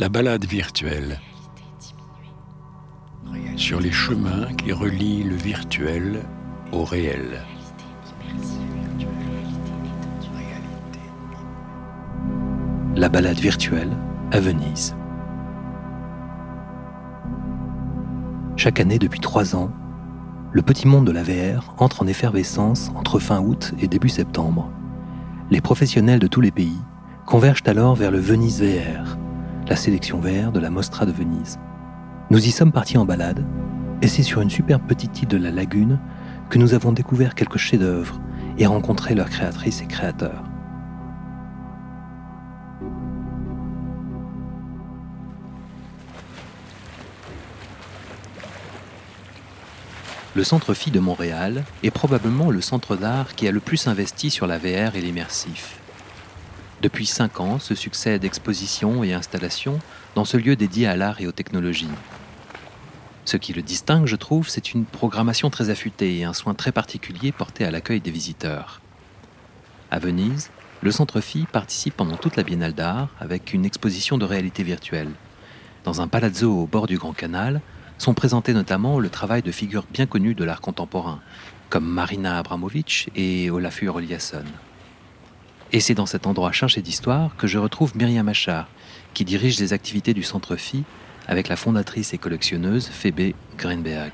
La balade virtuelle. Sur les chemins qui relient le virtuel au réel. La balade virtuelle à Venise. Chaque année depuis trois ans, le petit monde de la VR entre en effervescence entre fin août et début septembre. Les professionnels de tous les pays convergent alors vers le Venise VR, la sélection VR de la Mostra de Venise. Nous y sommes partis en balade, et c'est sur une superbe petite île de la lagune que nous avons découvert quelques chefs-d'œuvre et rencontré leurs créatrices et créateurs. Le Centre Phi de Montréal est probablement le centre d'art qui a le plus investi sur la VR et l'immersif. Depuis cinq ans se succèdent expositions et installations dans ce lieu dédié à l'art et aux technologies. Ce qui le distingue, je trouve, c'est une programmation très affûtée et un soin très particulier porté à l'accueil des visiteurs. À Venise, le Centre Phi participe pendant toute la Biennale d'art avec une exposition de réalité virtuelle. Dans un palazzo au bord du Grand Canal, sont présentés notamment le travail de figures bien connues de l'art contemporain, comme Marina Abramovic et Olafur Eliasson. Et c'est dans cet endroit chargé d'histoire que je retrouve Myriam Achard, qui dirige les activités du Centre Phi avec la fondatrice et collectionneuse Phoebe Greenberg.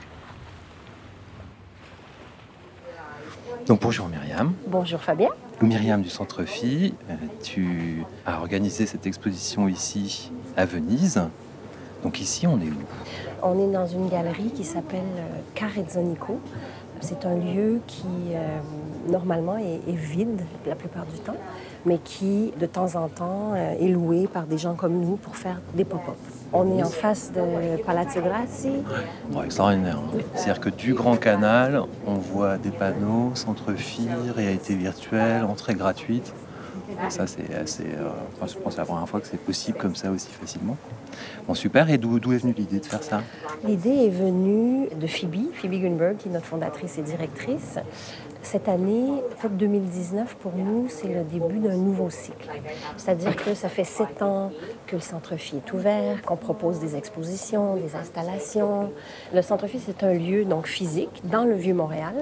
Donc bonjour Myriam. Bonjour Fabien. Myriam du Centre Phi, euh, tu as organisé cette exposition ici à Venise. Donc ici, on est où? On est dans une galerie qui s'appelle euh, Carezzonico. C'est un lieu qui, euh, normalement, est, est, vide la plupart du temps, mais qui, de temps en temps, euh, est loué par des gens comme nous pour faire des pop-up. On est en face de Palazzo Grassi. Ouais, extraordinaire. Hein. C'est-à-dire que du Grand Canal, on voit des panneaux, centre phi, réalité virtuelle, entrée gratuite. Ça, c'est assez. Euh, enfin, je pense que c'est la première fois que c'est possible comme ça aussi facilement. Bon, super. Et d'où est venue l'idée de faire ça? L'idée est venue de Phoebe, Phoebe Greenberg, qui est notre fondatrice et directrice. Cette année, en fait, 2019, pour nous, c'est le début d'un nouveau cycle. C'est-à-dire que ça fait sept ans que le Centre Phi est ouvert, qu'on propose des expositions, des installations. Le Centre Phi, c'est un lieu donc physique dans le Vieux-Montréal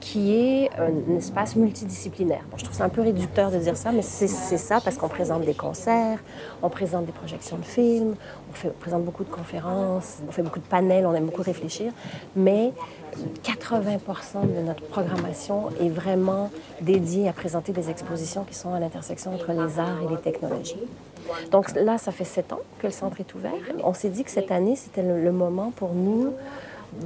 qui est un espace multidisciplinaire. Bon, je trouve ça un peu réducteur de dire ça, mais c'est ça parce qu'on présente des concerts, on présente des projections de films, on, on présente beaucoup de conférences, on fait beaucoup de panels, on aime beaucoup réfléchir, mais 80% de notre programmation est vraiment dédiée à présenter des expositions qui sont à l'intersection entre les arts et les technologies. Donc là, ça fait sept ans que le centre est ouvert. On s'est dit que cette année, c'était le, moment pour nous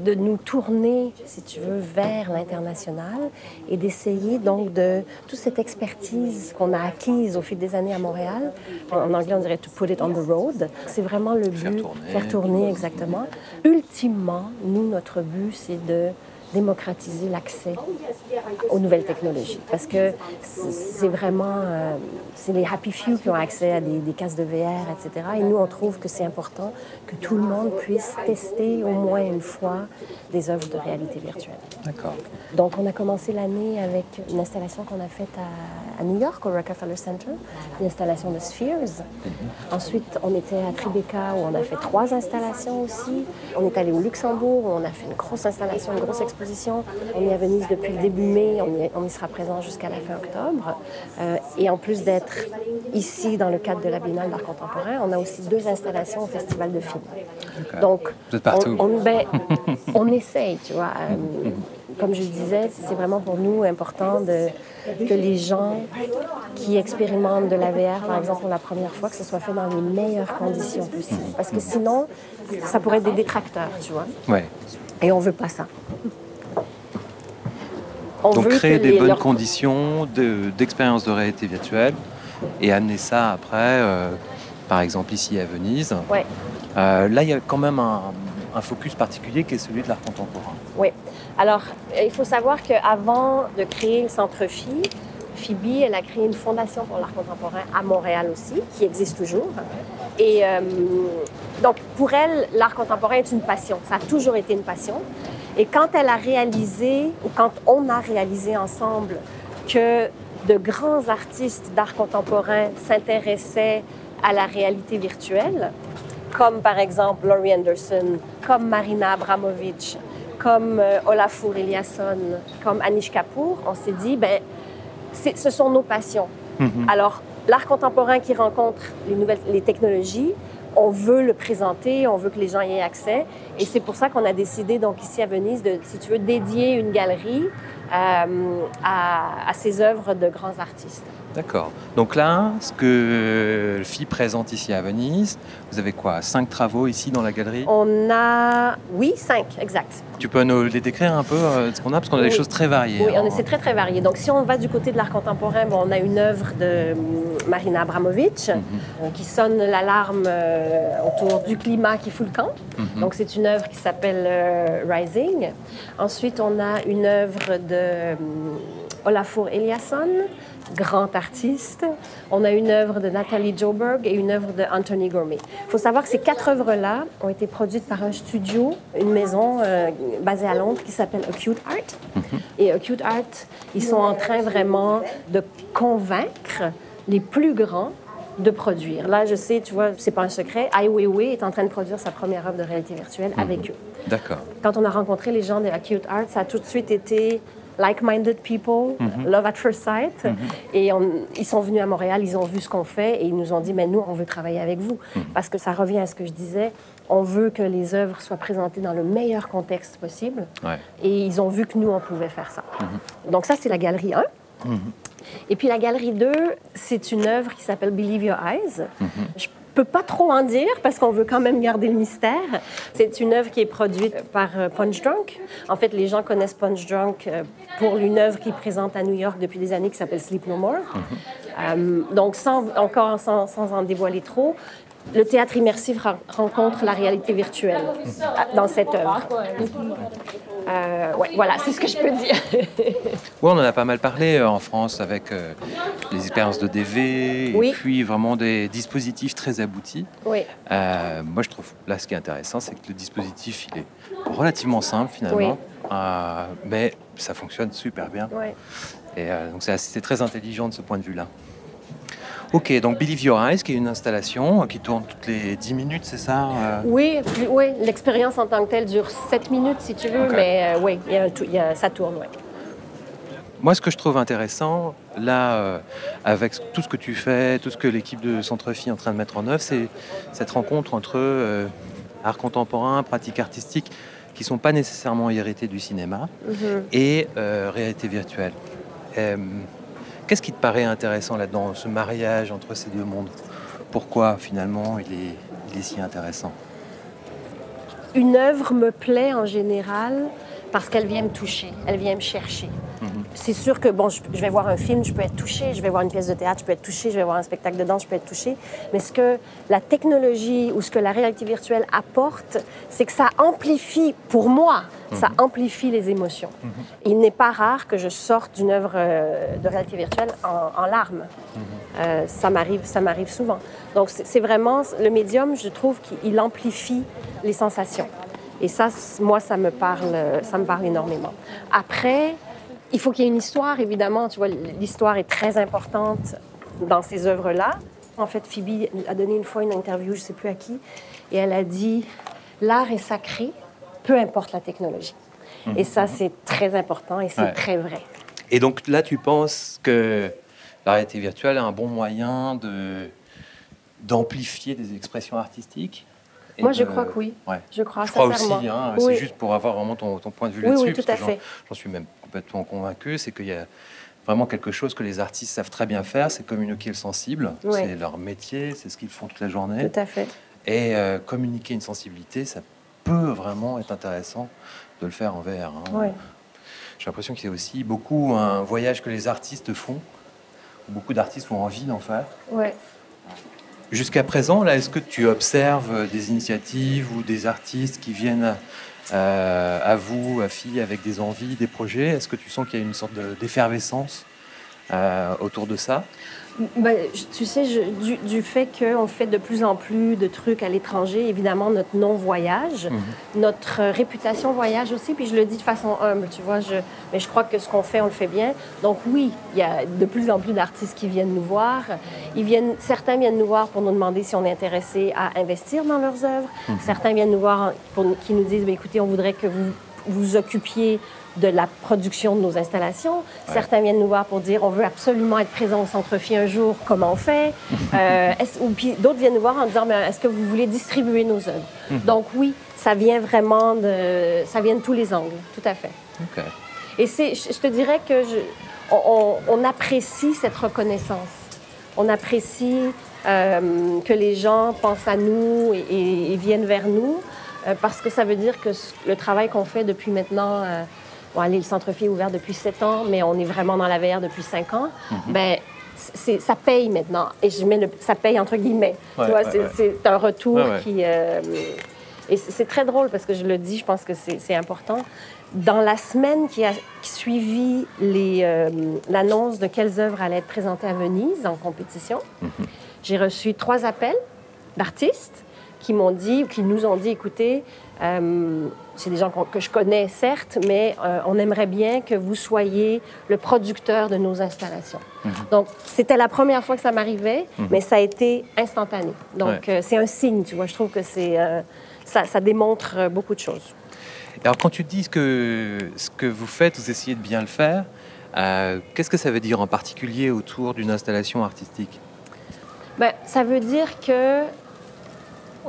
de nous tourner, si tu veux, vers l'international et d'essayer donc de toute cette expertise qu'on a acquise au fil des années à Montréal. En anglais, on dirait to put it on the road. C'est vraiment le but, faire tourner, faire tourner exactement. Ultimement, nous, notre but, c'est de démocratiser l'accès aux nouvelles technologies. Parce que c'est vraiment, euh, c'est les happy few qui ont accès à des, des cases de VR, etc. Et nous, on trouve que c'est important que tout le monde puisse tester au moins une fois des œuvres de réalité virtuelle. D'accord. Donc, on a commencé l'année avec une installation qu'on a faite à, à, New York, au Rockefeller Center, une installation de Spheres. Mm -hmm. Ensuite, on était à Tribeca, où on a fait trois installations aussi. On est allé au Luxembourg, où on a fait une grosse installation, une grosse exposition on est à Venise depuis le début mai, on y, on y sera présent jusqu'à la fin octobre. Euh, et en plus d'être ici dans le cadre de la Biennale d'art contemporain, on a aussi deux installations au Festival de films. Okay. Donc, Vous êtes partout. On, on, ben, on essaye, tu vois. Euh, comme je disais, c'est vraiment pour nous important de, que les gens qui expérimentent de la VR, par exemple, pour la première fois, que ce soit fait dans les meilleures conditions possibles. Parce que sinon, ça pourrait être des détracteurs, tu vois. Ouais. Et on veut pas ça. On Donc créer des bonnes leur... conditions d'expérience de, de, réalité virtuelle et amener ça après, euh, par exemple ici à Venise. Ouais. Euh, là, il y a quand même un, un, focus particulier qui est celui de l'art contemporain. Oui. Alors, il faut savoir qu'avant de créer le Centre Phi, Phoebe, elle a créé une fondation pour l'art contemporain à Montréal aussi, qui existe toujours. Et euh, donc, pour elle, l'art contemporain est une passion. Ça a toujours été une passion. Et quand elle a réalisé, ou quand on a réalisé ensemble que de grands artistes d'art contemporain s'intéressaient à la réalité virtuelle, comme par exemple Laurie Anderson, comme Marina Abramovic, comme euh, Olafur Eliasson, comme Anish Kapoor, on s'est dit, ben, ce sont nos passions. Mhm. Alors, l'art contemporain qui rencontre les nouvelles les technologies, on veut le présenter, on veut que les gens aient accès. Et c'est pour ça qu'on a décidé, donc ici à Venise, de, si tu veux, dédier une galerie à, à ces œuvres de grands artistes. D'accord. Donc là, ce que FI présente ici à Venise, vous avez quoi Cinq travaux ici dans la galerie? On a, oui, cinq, exact. Tu peux nous les décrire un peu euh, ce qu'on a Parce qu'on a des choses très variées. Oui, c'est très très varié. Donc si on va du côté de l'art contemporain, on a une œuvre de Marina Abramovic mhm. euh, qui sonne l'alarme euh, autour du climat qui fout le camp. Mhm. Donc c'est une œuvre qui s'appelle Rising. Ensuite, on a une œuvre de Olafur Eliasson grand artiste. On a une œuvre de Nathalie Joberg et une œuvre de Anthony Gourmet. Il faut savoir que ces quatre œuvres-là ont été produites par un studio, une maison euh, basée à Londres qui s'appelle Acute Art. Mhm. Et Acute Art, ils sont en train vraiment de convaincre les plus grands de produire. Là, je sais, tu vois, c'est pas un secret, Ai Weiwei est en train de produire sa première œuvre de réalité virtuelle avec mhm. eux. D'accord. Quand on a rencontré les gens de Acute Art, ça a tout de suite été like-minded people, mhm. love at first sight. Mhm. Et ils sont venus à Montréal, ils ont vu ce qu'on fait et ils nous ont dit, mais nous, on veut travailler avec vous. Mhm. Parce que ça revient à ce que je disais, on veut que les œuvres soient présentées dans le meilleur contexte possible. Et ils ont vu que nous, on pouvait faire ça. Donc ça, c'est la galerie 1. Et puis la galerie 2, c'est une œuvre qui s'appelle Believe Your Eyes peux pas trop en dire parce qu'on veut quand même garder le mystère. C'est une œuvre qui est produite par euh, Punch Drunk. En fait, les gens connaissent Punch Drunk euh, pour une œuvre qu'il présente à New York depuis des années qui s'appelle Sleep No More. Euh, donc, sans, encore sans, sans, en dévoiler trop, le théâtre immersif rencontre la réalité virtuelle dans cette œuvre. Ouais, voilà, c'est ce que je peux dire. oui, on en a pas mal parlé euh, en France avec euh, les expériences de DV et puis vraiment des dispositifs très aboutis. Oui. moi, je trouve là ce qui est intéressant, c'est que le dispositif il est relativement simple finalement, mais ça fonctionne super bien. Oui. Et donc c'est très intelligent de ce point de vue-là. Ok, donc Believe Your Eyes, qui est une installation qui tourne toutes les 10 minutes, c'est ça euh? Oui, oui l'expérience en tant que telle dure 7 minutes si tu veux, mais euh, oui, ça tourne. Moi, ce que je trouve intéressant, là, euh, avec tout ce que tu fais, tout ce que l'équipe de Centre-Phi est en train de mettre en œuvre, c'est cette rencontre entre art contemporain, pratique artistique, qui ne sont pas nécessairement héritées du cinéma, mm-hmm. et réalité virtuelle. Qu'est-ce qui te paraît intéressant là-dedans, ce mariage entre ces deux mondes? Pourquoi finalement il est, il est si intéressant? Une œuvre me plaît en général parce qu'elle vient me toucher, elle vient me chercher. Mhm. C'est sûr que bon, je, vais voir un film, je peux être touché, je vais voir une pièce de théâtre, je peux être touché, je vais voir un spectacle de danse, je peux être touché. Mais ce que la technologie ou ce que la réalité virtuelle apporte, c'est que ça amplifie, pour moi, ça mhm. amplifie les émotions. Mhm. Il n'est pas rare que je sorte d'une œuvre euh, de réalité virtuelle en, larmes. Euh, ça m'arrive, ça m'arrive souvent. Donc c'est vraiment le médium, je trouve qu'il amplifie les sensations. Et ça, moi, ça me parle, ça me parle énormément. Après, il faut qu'il y ait une histoire, évidemment. Tu vois, l'histoire est très importante dans ces œuvres-là. En fait, Phoebe a donné une fois une interview, je ne sais plus à qui, et elle a dit l'art est sacré, peu importe la technologie. Mhm. Et ça, c'est très important et c'est très vrai. Et donc là, tu penses que la réalité virtuelle est un bon moyen de d'amplifier des expressions artistiques? Moi, je crois que oui. Je crois, je crois aussi. Hein, c'est juste pour avoir vraiment ton, point de vue là-dessus. Oui, tout à fait. J'en suis même complètement convaincu. C'est qu'il y a vraiment quelque chose que les artistes savent très bien faire, c'est communiquer le sensible. C'est leur métier, c'est ce qu'ils font toute la journée. Tout à fait. Et euh, communiquer une sensibilité, ça peut vraiment être intéressant de le faire en VR. Hein. J'ai l'impression qu'il y a aussi beaucoup un voyage que les artistes font. Beaucoup d'artistes ont envie d'en faire. Ouais. Jusqu'à présent, est-ce que tu observes des initiatives ou des artistes qui viennent euh, à vous, à FI, avec des envies, des projets? Est-ce que tu sens qu'il y a une sorte d'effervescence autour de ça? Ben, tu sais, du, du, fait qu'on fait de plus en plus de trucs à l'étranger, évidemment, notre non-voyage, mhm. notre réputation voyage aussi, puis je le dis de façon humble, tu vois, je, mais je crois que ce qu'on fait, on le fait bien. Donc oui, il y a de plus en plus d'artistes qui viennent nous voir. Ils viennent, certains viennent nous voir pour nous demander si on est intéressé à investir dans leurs œuvres. Mhm. Certains viennent nous voir pour, qui nous disent, ben, écoutez, on voudrait que vous vous occupiez de la production de nos installations. Certains viennent nous voir pour dire on veut absolument être présent au centre Phi un jour, comment on fait? Euh, Ou puis d'autres viennent nous voir en disant est-ce que vous voulez distribuer nos œuvres? Mhm. Donc oui, ça vient vraiment de ça vient de tous les angles, tout à fait. Et c'est, je te dirais que je, on, apprécie cette reconnaissance. On apprécie euh, que les gens pensent à nous et, viennent vers nous parce que ça veut dire que le travail qu'on fait depuis maintenant Bon, allez, le centre-fille est ouvert depuis sept ans, mais on est vraiment dans la VR depuis cinq ans. Mhm. Ben, ça paye maintenant. Et je mets le, ça paye entre guillemets. tu vois, c'est un retour qui. Euh, et c'est très drôle parce que je le dis, je pense que c'est important. Dans la semaine qui a suivi euh, l'annonce de quelles œuvres allaient être présentées à Venise en compétition, mhm. j'ai reçu trois appels d'artistes qui m'ont dit, qui nous ont dit, écoutez, euh, c'est des gens que je connais, certes, mais euh, on aimerait bien que vous soyez le producteur de nos installations. Mhm. Donc, c'était la première fois que ça m'arrivait, mhm. mais ça a été instantané. Donc, euh, c'est un signe, tu vois. Je trouve que c'est, ça, ça, démontre beaucoup de choses. Alors, quand tu dis que ce que vous faites, vous essayez de bien le faire, qu'est-ce que ça veut dire en particulier autour d'une installation artistique? Ben, Ça veut dire que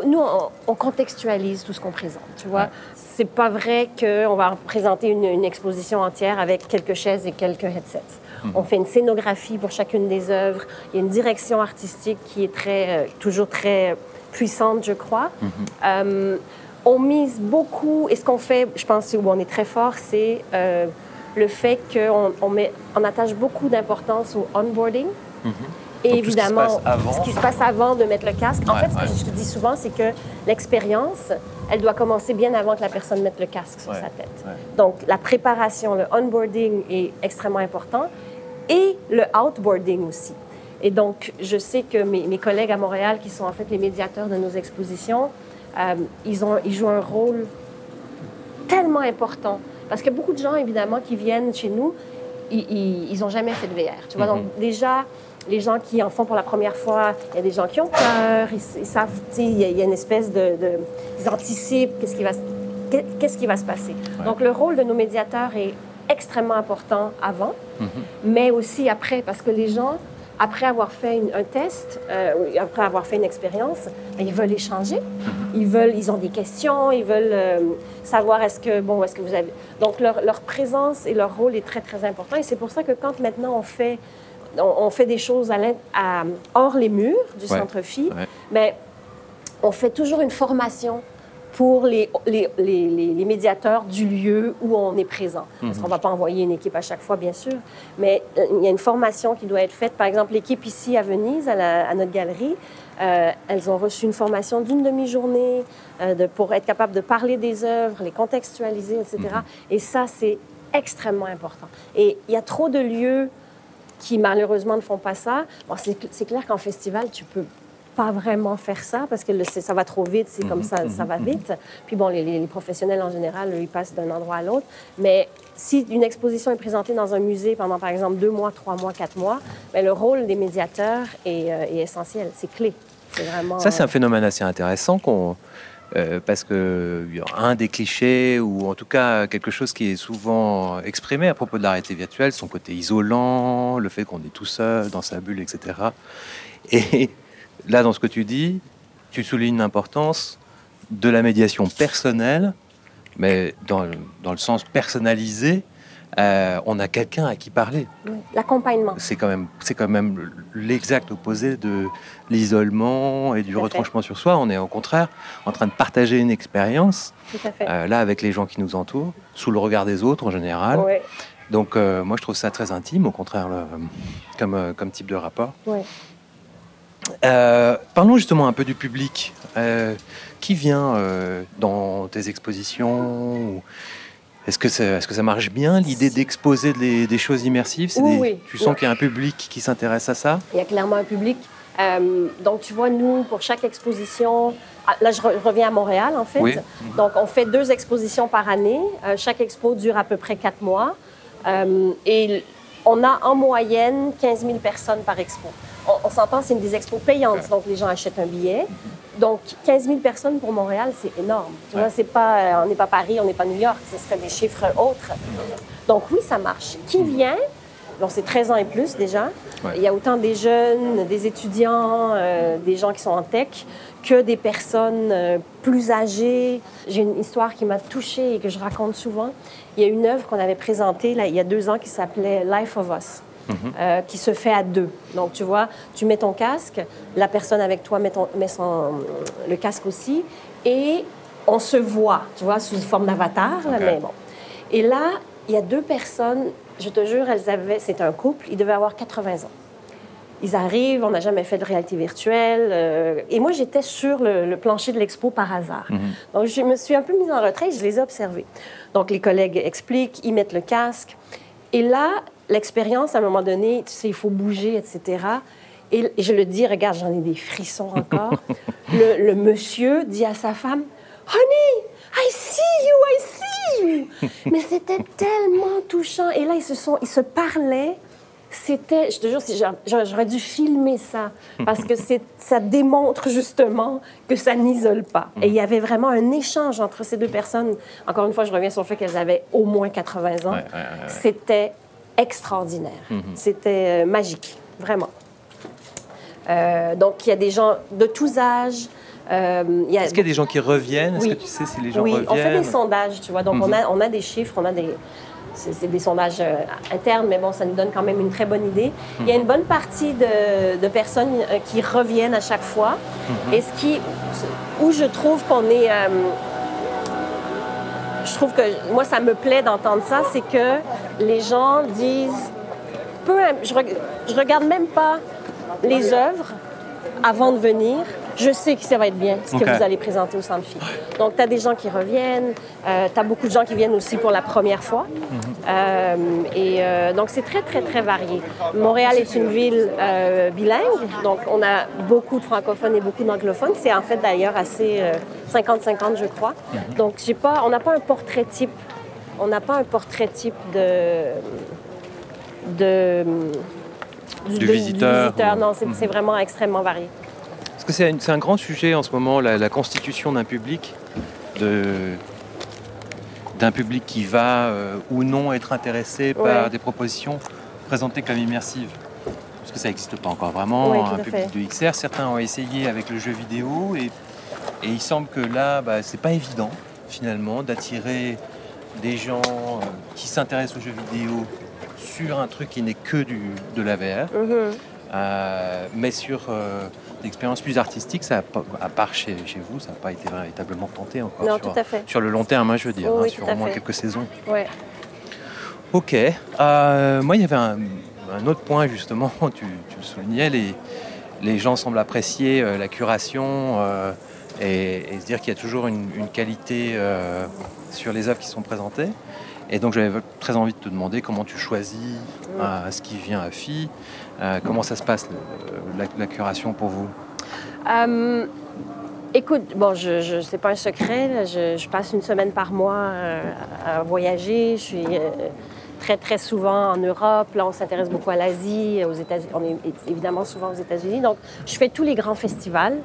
nous, on, contextualise tout ce qu'on présente, tu vois. C'est pas vrai qu'on va présenter une, exposition entière avec quelques chaises et quelques headsets. Mhm. On fait une scénographie pour chacune des œuvres. Il y a une direction artistique qui est très, euh, toujours très puissante, je crois. Mhm. Euh, on mise beaucoup, et ce qu'on fait, je pense, où on est très fort, c'est euh, le fait qu'on on, on attache beaucoup d'importance au onboarding. Mhm. Et évidemment, ce qui, se passe avant de mettre le casque. En fait, ce que je te dis souvent, c'est que l'expérience, elle doit commencer bien avant que la personne mette le casque sur sa tête. Donc, la préparation, le onboarding est extrêmement important et le outboarding aussi. Et donc, je sais que mes, collègues à Montréal, qui sont en fait les médiateurs de nos expositions, euh, ils, ont, ils jouent un rôle tellement important. Parce que beaucoup de gens, évidemment, qui viennent chez nous, ils n'ont jamais fait de VR. Tu vois, mm-hmm. donc déjà, les gens qui en font pour la première fois, il y a des gens qui ont peur, ils, savent, il y, a une espèce de, ils anticipent qu'est-ce qui va, qu'est-ce qui va se passer. Donc le rôle de nos médiateurs est extrêmement important avant, mm-hmm. mais aussi après, parce que les gens, après avoir fait un test, euh, après avoir fait une expérience, ben, ils veulent échanger, mm-hmm. ils veulent, ils ont des questions, ils veulent euh, savoir est-ce que bon, est-ce que vous avez. Donc leur, leur présence et leur rôle est très très important, et c'est pour ça que quand maintenant on fait on, fait des choses à, hors les murs du centre phi mais on fait toujours une formation pour les, les, médiateurs du lieu où on est présent. Parce qu'on ne va pas envoyer une équipe à chaque fois, bien sûr, mais euh, il y a une formation qui doit être faite. Par exemple, l'équipe ici à Venise, à, notre galerie, euh, elles ont reçu une formation d'une demi-journée euh, pour être capable de parler des œuvres, les contextualiser, etc. Mhm. Et ça, c'est extrêmement important. Et il y a trop de lieux qui malheureusement ne font pas ça. Bon, c'est clair qu'en festival, tu peux pas vraiment faire ça parce que ça va trop vite, c'est comme ça, ça va mhm. vite. Puis bon, les, professionnels en général, ils passent d'un endroit à l'autre. Mais si une exposition est présentée dans un musée pendant, par exemple, deux mois, trois mois, quatre mois, bien, le rôle des médiateurs est, euh, est essentiel, c'est clé. Vraiment, ça, c'est un phénomène assez intéressant qu'on euh, parce que un des clichés, ou en tout cas quelque chose qui est souvent exprimé à propos de la réalité virtuelle, son côté isolant, le fait qu'on est tout seul dans sa bulle, etc. Et là, dans ce que tu dis, tu soulignes l'importance de la médiation personnelle, mais dans, dans le sens personnalisé euh, on a quelqu'un à qui parler. L'accompagnement. C'est quand même, c'est quand même l'exact opposé de l'isolement et du retranchement sur soi. On est au contraire en train de partager une expérience. Euh, là, avec les gens qui nous entourent, sous le regard des autres en général. Donc, euh, moi, je trouve ça très intime, au contraire, comme, comme type de rapport. Parlons justement un peu du public. qui vient dans tes expositions Est-ce que, ça, est-ce que ça marche bien, l'idée d'exposer des, des choses immersives? Oui, des- oui. Tu sens Oui. qu'il y a un public qui s'intéresse à ça? Il y a clairement un public. Euh, donc, tu vois, nous, pour chaque exposition, ah, là, je re- reviens à Montréal, en fait. Oui. Donc, on fait deux expositions par année. Euh, chaque expo dure à peu près quatre mois. Euh, et on a en moyenne 15 000 personnes par expo. S'entend, c'est une des expos payantes, donc les gens achètent un billet. Donc, 15 000 personnes pour Montréal, c'est énorme. Tu vois, c'est pas, euh, on n'est pas Paris, on n'est pas New York, ce serait des chiffres autres. Donc, oui, ça marche. Qui vient? Donc, c'est 13 ans et plus déjà. Ouais. Il y a autant des jeunes, des étudiants, euh, des gens qui sont en tech, que des personnes euh, plus âgées. J'ai une histoire qui m'a touchée et que je raconte souvent. Il y a une œuvre qu'on avait présentée là, il y a deux ans qui s'appelait Life of Us. Euh, qui se fait à deux. Donc, tu vois, tu mets ton casque, la personne avec toi met, ton- met son, le casque aussi, et on se voit, tu vois, sous forme d'avatar, mais bon. Et là, il y a deux personnes, je te jure, elles avaient, c'est un couple, ils devaient avoir 80 ans. Ils arrivent, on n'a jamais fait de réalité virtuelle. euh, et moi, j'étais sur le, le plancher de l'expo par hasard. Donc, je me suis un peu mise en retrait et je les ai observés. Donc, les collègues expliquent, ils mettent le casque. Et là, l'expérience, à un moment donné, tu sais, il faut bouger, etc. Et je le dis, regarde, j'en ai des frissons encore. le, le monsieur dit à sa femme, Honey, I see you, I see you. Mais c'était tellement touchant. Et là, ils se, sont, ils se parlaient. C'était, je te jure, j'aurais dû filmer ça parce que ça démontre justement que ça n'isole pas. Et il y avait vraiment un échange entre ces deux personnes. Encore une fois, je reviens sur le fait qu'elles avaient au moins 80 ans. Ouais, ouais, ouais, ouais. C'était extraordinaire. C'était euh, magique, vraiment. Euh, donc, il y a des gens de tous âges. Euh, a- Est-ce qu'il y a des gens qui reviennent? Est-ce Oui. que tu sais si les gens oui, reviennent on fait des sondages, tu vois. Donc, on, a, on a des chiffres, on a des... C'est des sondages euh, internes, mais bon, ça nous donne quand même une très bonne idée. Il y a une bonne partie de, de personnes qui reviennent à chaque fois. Et ce qui... Où je trouve qu'on est... je trouve que... Moi, ça me plaît d'entendre ça, c'est que les gens disent... Peu, je regarde même pas les œuvres avant de venir. Je sais que ça va être bien, ce que vous allez présenter au Centre Phi. Donc, tu as des gens qui reviennent, tu as beaucoup de gens qui viennent aussi pour la première fois. Euh, et euh, donc, c'est très, très, très varié. Montréal est une ville euh, bilingue, donc on a beaucoup de francophones et beaucoup d'anglophones. C'est en fait d'ailleurs assez euh, 50-50, je crois. Donc, j'ai pas, on n'a pas un portrait type. On n'a pas un portrait type de... de Du visiteur, ou- Non, c'est vraiment extrêmement varié. Parce que c'est un, grand sujet en ce moment, la, la constitution d'un public, d'un public qui va euh, ou non être intéressé par des propositions présentées comme immersives. Parce que ça n'existe pas encore vraiment, Oui, un public fait. de XR. Certains ont essayé avec le jeu vidéo et, et il semble que là, bah, c'est pas évident finalement d'attirer des gens euh, qui s'intéressent aux jeux vidéo sur un truc qui n'est que du, de la VR. Mhm. Euh, mais sur euh, des expériences plus artistiques, ça pas- à part chez, chez vous, ça n'a pas été véritablement tenté encore. Non, sur, tout à fait. sur le long terme, hein, je veux dire, hein, oui, sur au moins fait. quelques saisons. Ouais. Ok. Euh, moi, il y avait un, un autre point, justement, tu, tu le soulignais, les, les gens semblent apprécier euh, la curation et, et se dire qu'il y a toujours une, une qualité sur les œuvres qui sont présentées. Et donc, j'avais très envie de te demander comment tu choisis euh, ce qui vient à FI, euh, comment ça se passe, le- la, la curation pour vous? Euh, écoute, bon, je, je c'est pas un secret. Je, je passe une semaine par mois euh, à voyager. Je suis très, très souvent en Europe. Là, on s'intéresse beaucoup à l'Asie, aux États-Unis. On est évidemment souvent aux États-Unis. Donc, je fais tous les grands festivals.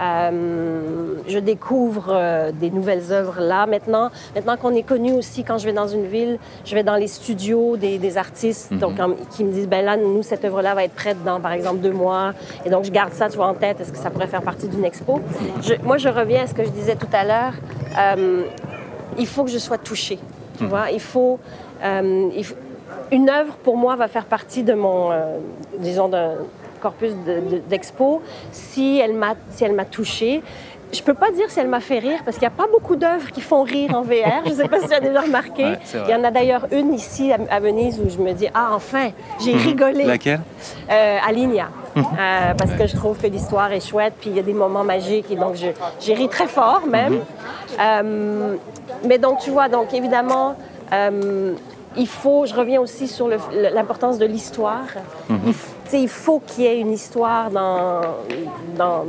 Euh, je découvre euh, des nouvelles œuvres là. Maintenant, maintenant qu'on est connu aussi, quand je vais dans une ville, je vais dans les studios des, des artistes Mhm. donc, en- qui me disent, ben là, nous, cette œuvre-là va être prête dans, par exemple, deux mois. Et donc, je garde ça, tu vois, en tête. Est-ce que ça pourrait faire partie d'une expo? Je- moi, je reviens à ce que je disais tout à l'heure. Euh, il faut que je sois touchée. Tu vois, faut, euh, il faut- Une œuvre, pour moi, va faire partie de mon, euh, disons, d'un corpus de- de- d'expo si elle m'a si elle m'a touchée. Je peux pas dire si elle m'a fait rire parce qu'il n'y a pas beaucoup d'œuvres qui font rire en VR. Je sais pas si tu as déjà remarqué. Ouais. Il y en a d'ailleurs une ici à, Venise où je me dis ah enfin j'ai rigolé Laquelle? Euh, Ligna. Euh, parce que je trouve que l'histoire est chouette, puis il y a des moments magiques, et donc j'ai ri très fort même. Euh, mais donc, tu vois, donc évidemment, Euh, il faut, je reviens aussi sur l'importance de l'histoire. Sais, il faut qu'il y ait une histoire dans, dans,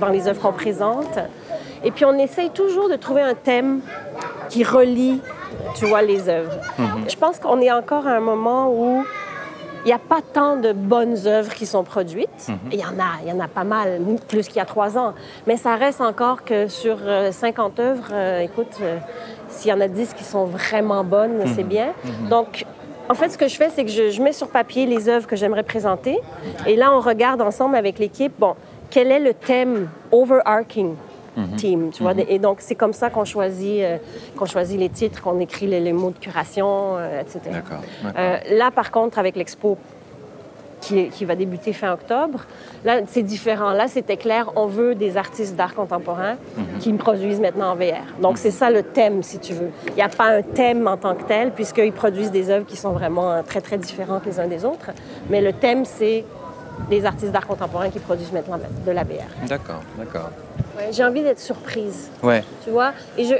dans- les œuvres qu'on présente. Et puis on essaye toujours de trouver un thème qui relie, tu vois, les œuvres. Je pense qu'on est encore à un moment où il n'y a pas tant de bonnes œuvres qui sont produites. Et Il y en a, il y en a pas mal, plus qu'il y a trois ans. Mais ça reste encore que sur euh, 50 œuvres, euh, écoute, euh, s'il y en a 10 qui sont vraiment bonnes, c'est bien. Donc, en fait, ce que je fais, c'est que je, je mets sur papier les œuvres que j'aimerais présenter. Et là, on regarde ensemble avec l'équipe, bon, quel est le thème overarching team, tu vois? Et donc, c'est comme ça qu'on choisit, euh, qu'on choisit les titres, qu'on écrit les, les mots de curation, euh, etc. D'accord. d'accord. Euh, là, par contre, avec l'expo qui, est- qui va débuter fin octobre, là, c'est différent. Là, c'était clair, on veut des artistes d'art contemporain qui me produisent maintenant en VR. Donc, c'est ça le thème, si tu veux. Il n'y a pas un thème en tant que tel, puisqu'ils produisent des œuvres qui sont vraiment euh, très, très différentes les uns des autres. Mais le thème, c'est des artistes d'art contemporain qui produisent maintenant de la VR. D'accord, d'accord. Ouais, J'ai envie d'être surprise Ouais. tu vois? Et je,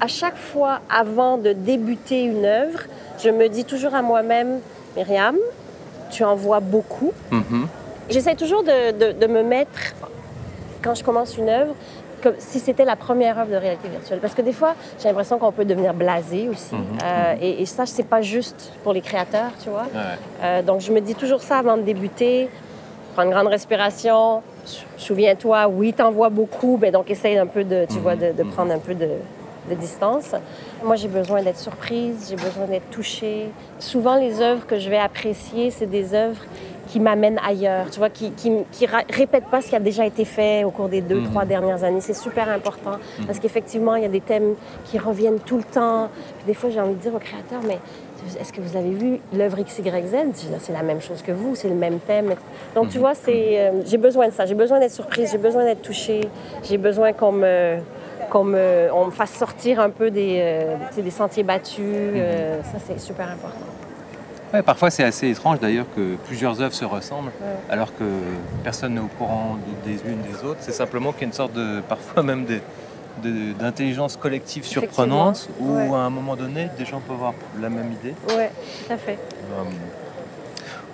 à chaque fois, avant de débuter une œuvre, je me dis toujours à moi-même, Myriam, tu en vois beaucoup. Mhm. J'essaie toujours de, de- de me mettre, quand je commence une œuvre, comme si c'était la première œuvre de réalité virtuelle. Parce que des fois, j'ai l'impression qu'on peut devenir blasé aussi. Euh, et, et ça, c'est pas juste pour les créateurs, tu vois. Ouais. Euh, donc, je me dis toujours ça avant de débuter. Prends une grande respiration. Sou- Souviens-toi, oui, t'en vois beaucoup, mais donc essaye un peu de, tu vois, de, de prendre un peu de, de distance. Moi, j'ai besoin d'être surprise, j'ai besoin d'être touchée. Souvent, les œuvres que je vais apprécier, c'est des œuvres qui m'amènent ailleurs, tu vois, qui qui, qui répètent pas ce qui a déjà été fait au cours des deux, trois dernières années. C'est super important parce qu'effectivement, il y a des thèmes qui reviennent tout le temps. Puis des fois, j'ai envie de dire au créateur, mais est-ce que vous avez vu l'œuvre XYZ? C'est la même chose que vous, c'est le même thème. Donc, tu vois, c'est, euh, j'ai besoin de ça. J'ai besoin d'être surprise, j'ai besoin d'être touchée, j'ai besoin qu'on me, qu'on me, on me fasse sortir un peu des, euh, des sentiers battus. euh, ça, c'est super important. Ouais, parfois c'est assez étrange d'ailleurs que plusieurs œuvres se ressemblent alors que personne n'est au courant de- des unes des autres. C'est simplement qu'il y a une sorte de, parfois même d'intelligence collective surprenante où Ouais. à un moment donné des gens peuvent avoir la même idée. Oui, tout à fait. Euh,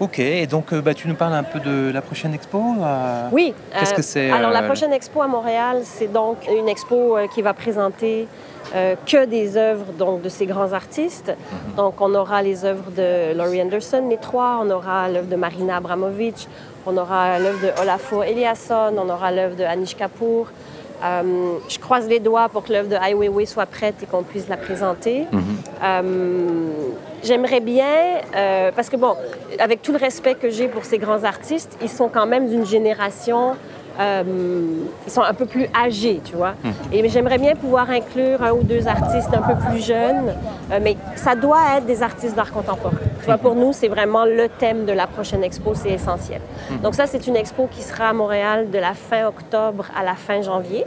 ok, et donc euh, bah, tu nous parles un peu de la prochaine expo euh, Oui. Qu'est-ce euh, que c'est, Alors, la prochaine expo à Montréal, c'est donc une expo qui va présenter euh, que des œuvres donc, de ces grands artistes. Mhm. Donc, on aura les œuvres de Laurie Anderson, les trois. On aura l'œuvre de Marina Abramovic. On aura l'œuvre de Olafur Eliasson. On aura l'œuvre de Anish Kapoor. Euh, je croise les doigts pour que l'œuvre de Ai Weiwei soit prête et qu'on puisse la présenter. Euh, J'aimerais bien, euh, parce que bon, avec tout le respect que j'ai pour ces grands artistes, ils sont quand même d'une génération, euh, ils sont un peu plus âgés, tu vois. Et j'aimerais bien pouvoir inclure un ou deux artistes un peu plus jeunes, euh, mais ça doit être des artistes d'art contemporain. Tu vois, pour nous, c'est vraiment le thème de la prochaine expo, c'est essentiel. Donc ça, c'est une expo qui sera à Montréal de la fin octobre à la fin janvier.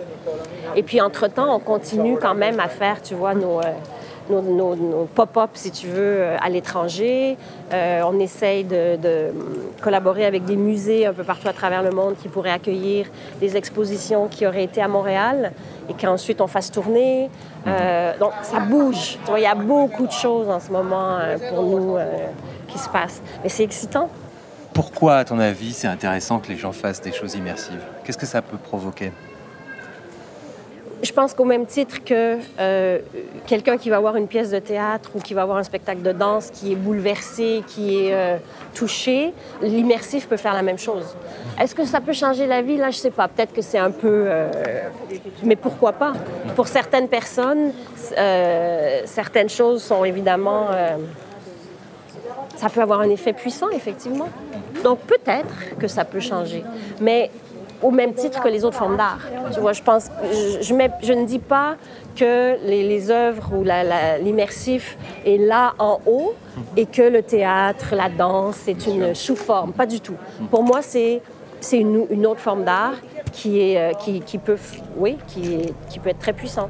Et puis, entre-temps, on continue quand même à faire, tu vois, nos, euh, nos, nos- nos pop-up, si tu veux, euh, à l'étranger. Euh, on essaye de, de, collaborer avec des musées un peu partout à travers le monde qui pourraient accueillir des expositions qui auraient été à Montréal et qu'ensuite on fasse tourner. Euh, donc, ça bouge. Il y a beaucoup de choses en ce moment euh, pour nous qui se passent. Mais c'est excitant. Pourquoi, à ton avis, c'est intéressant que les gens fassent des choses immersives? Qu'est-ce que ça peut provoquer? Je pense qu'au même titre que euh, quelqu'un qui va voir une pièce de théâtre ou qui va voir un spectacle de danse qui est bouleversé, qui est euh, touché, l'immersif peut faire la même chose. Est-ce que ça peut changer la vie? Là, je sais pas. Peut-être que c'est un peu... euh, mais pourquoi pas? Pour certaines personnes, certaines choses sont évidemment... ça peut avoir un effet puissant, effectivement. Donc peut-être que ça peut changer. Mais au même titre que les autres formes d'art. Tu vois, je pense, je, je, mets- je ne dis pas que les, les œuvres ou l'immersif est là en haut et que le théâtre, la danse, c'est une sous-forme. Pas du tout. Pour moi, c'est c'est une, une autre forme d'art qui, est, euh, qui, qui peut, oui, qui, est- qui peut être très puissante.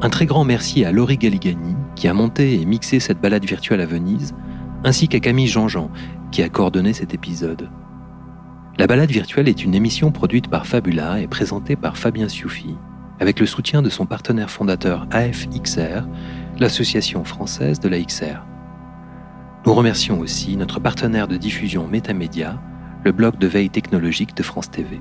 Un très grand merci à Laurie Galligani qui a monté et mixé cette balade virtuelle à Venise, ainsi qu'à Camille Jean-Jean qui a coordonné cet épisode. La balade virtuelle est une émission produite par Fabula et présentée par Fabien Sioufi, avec le soutien de son partenaire fondateur AFXR, l'association française de la XR. Nous remercions aussi notre partenaire de diffusion Métamédia, le blog de veille technologique de France TV.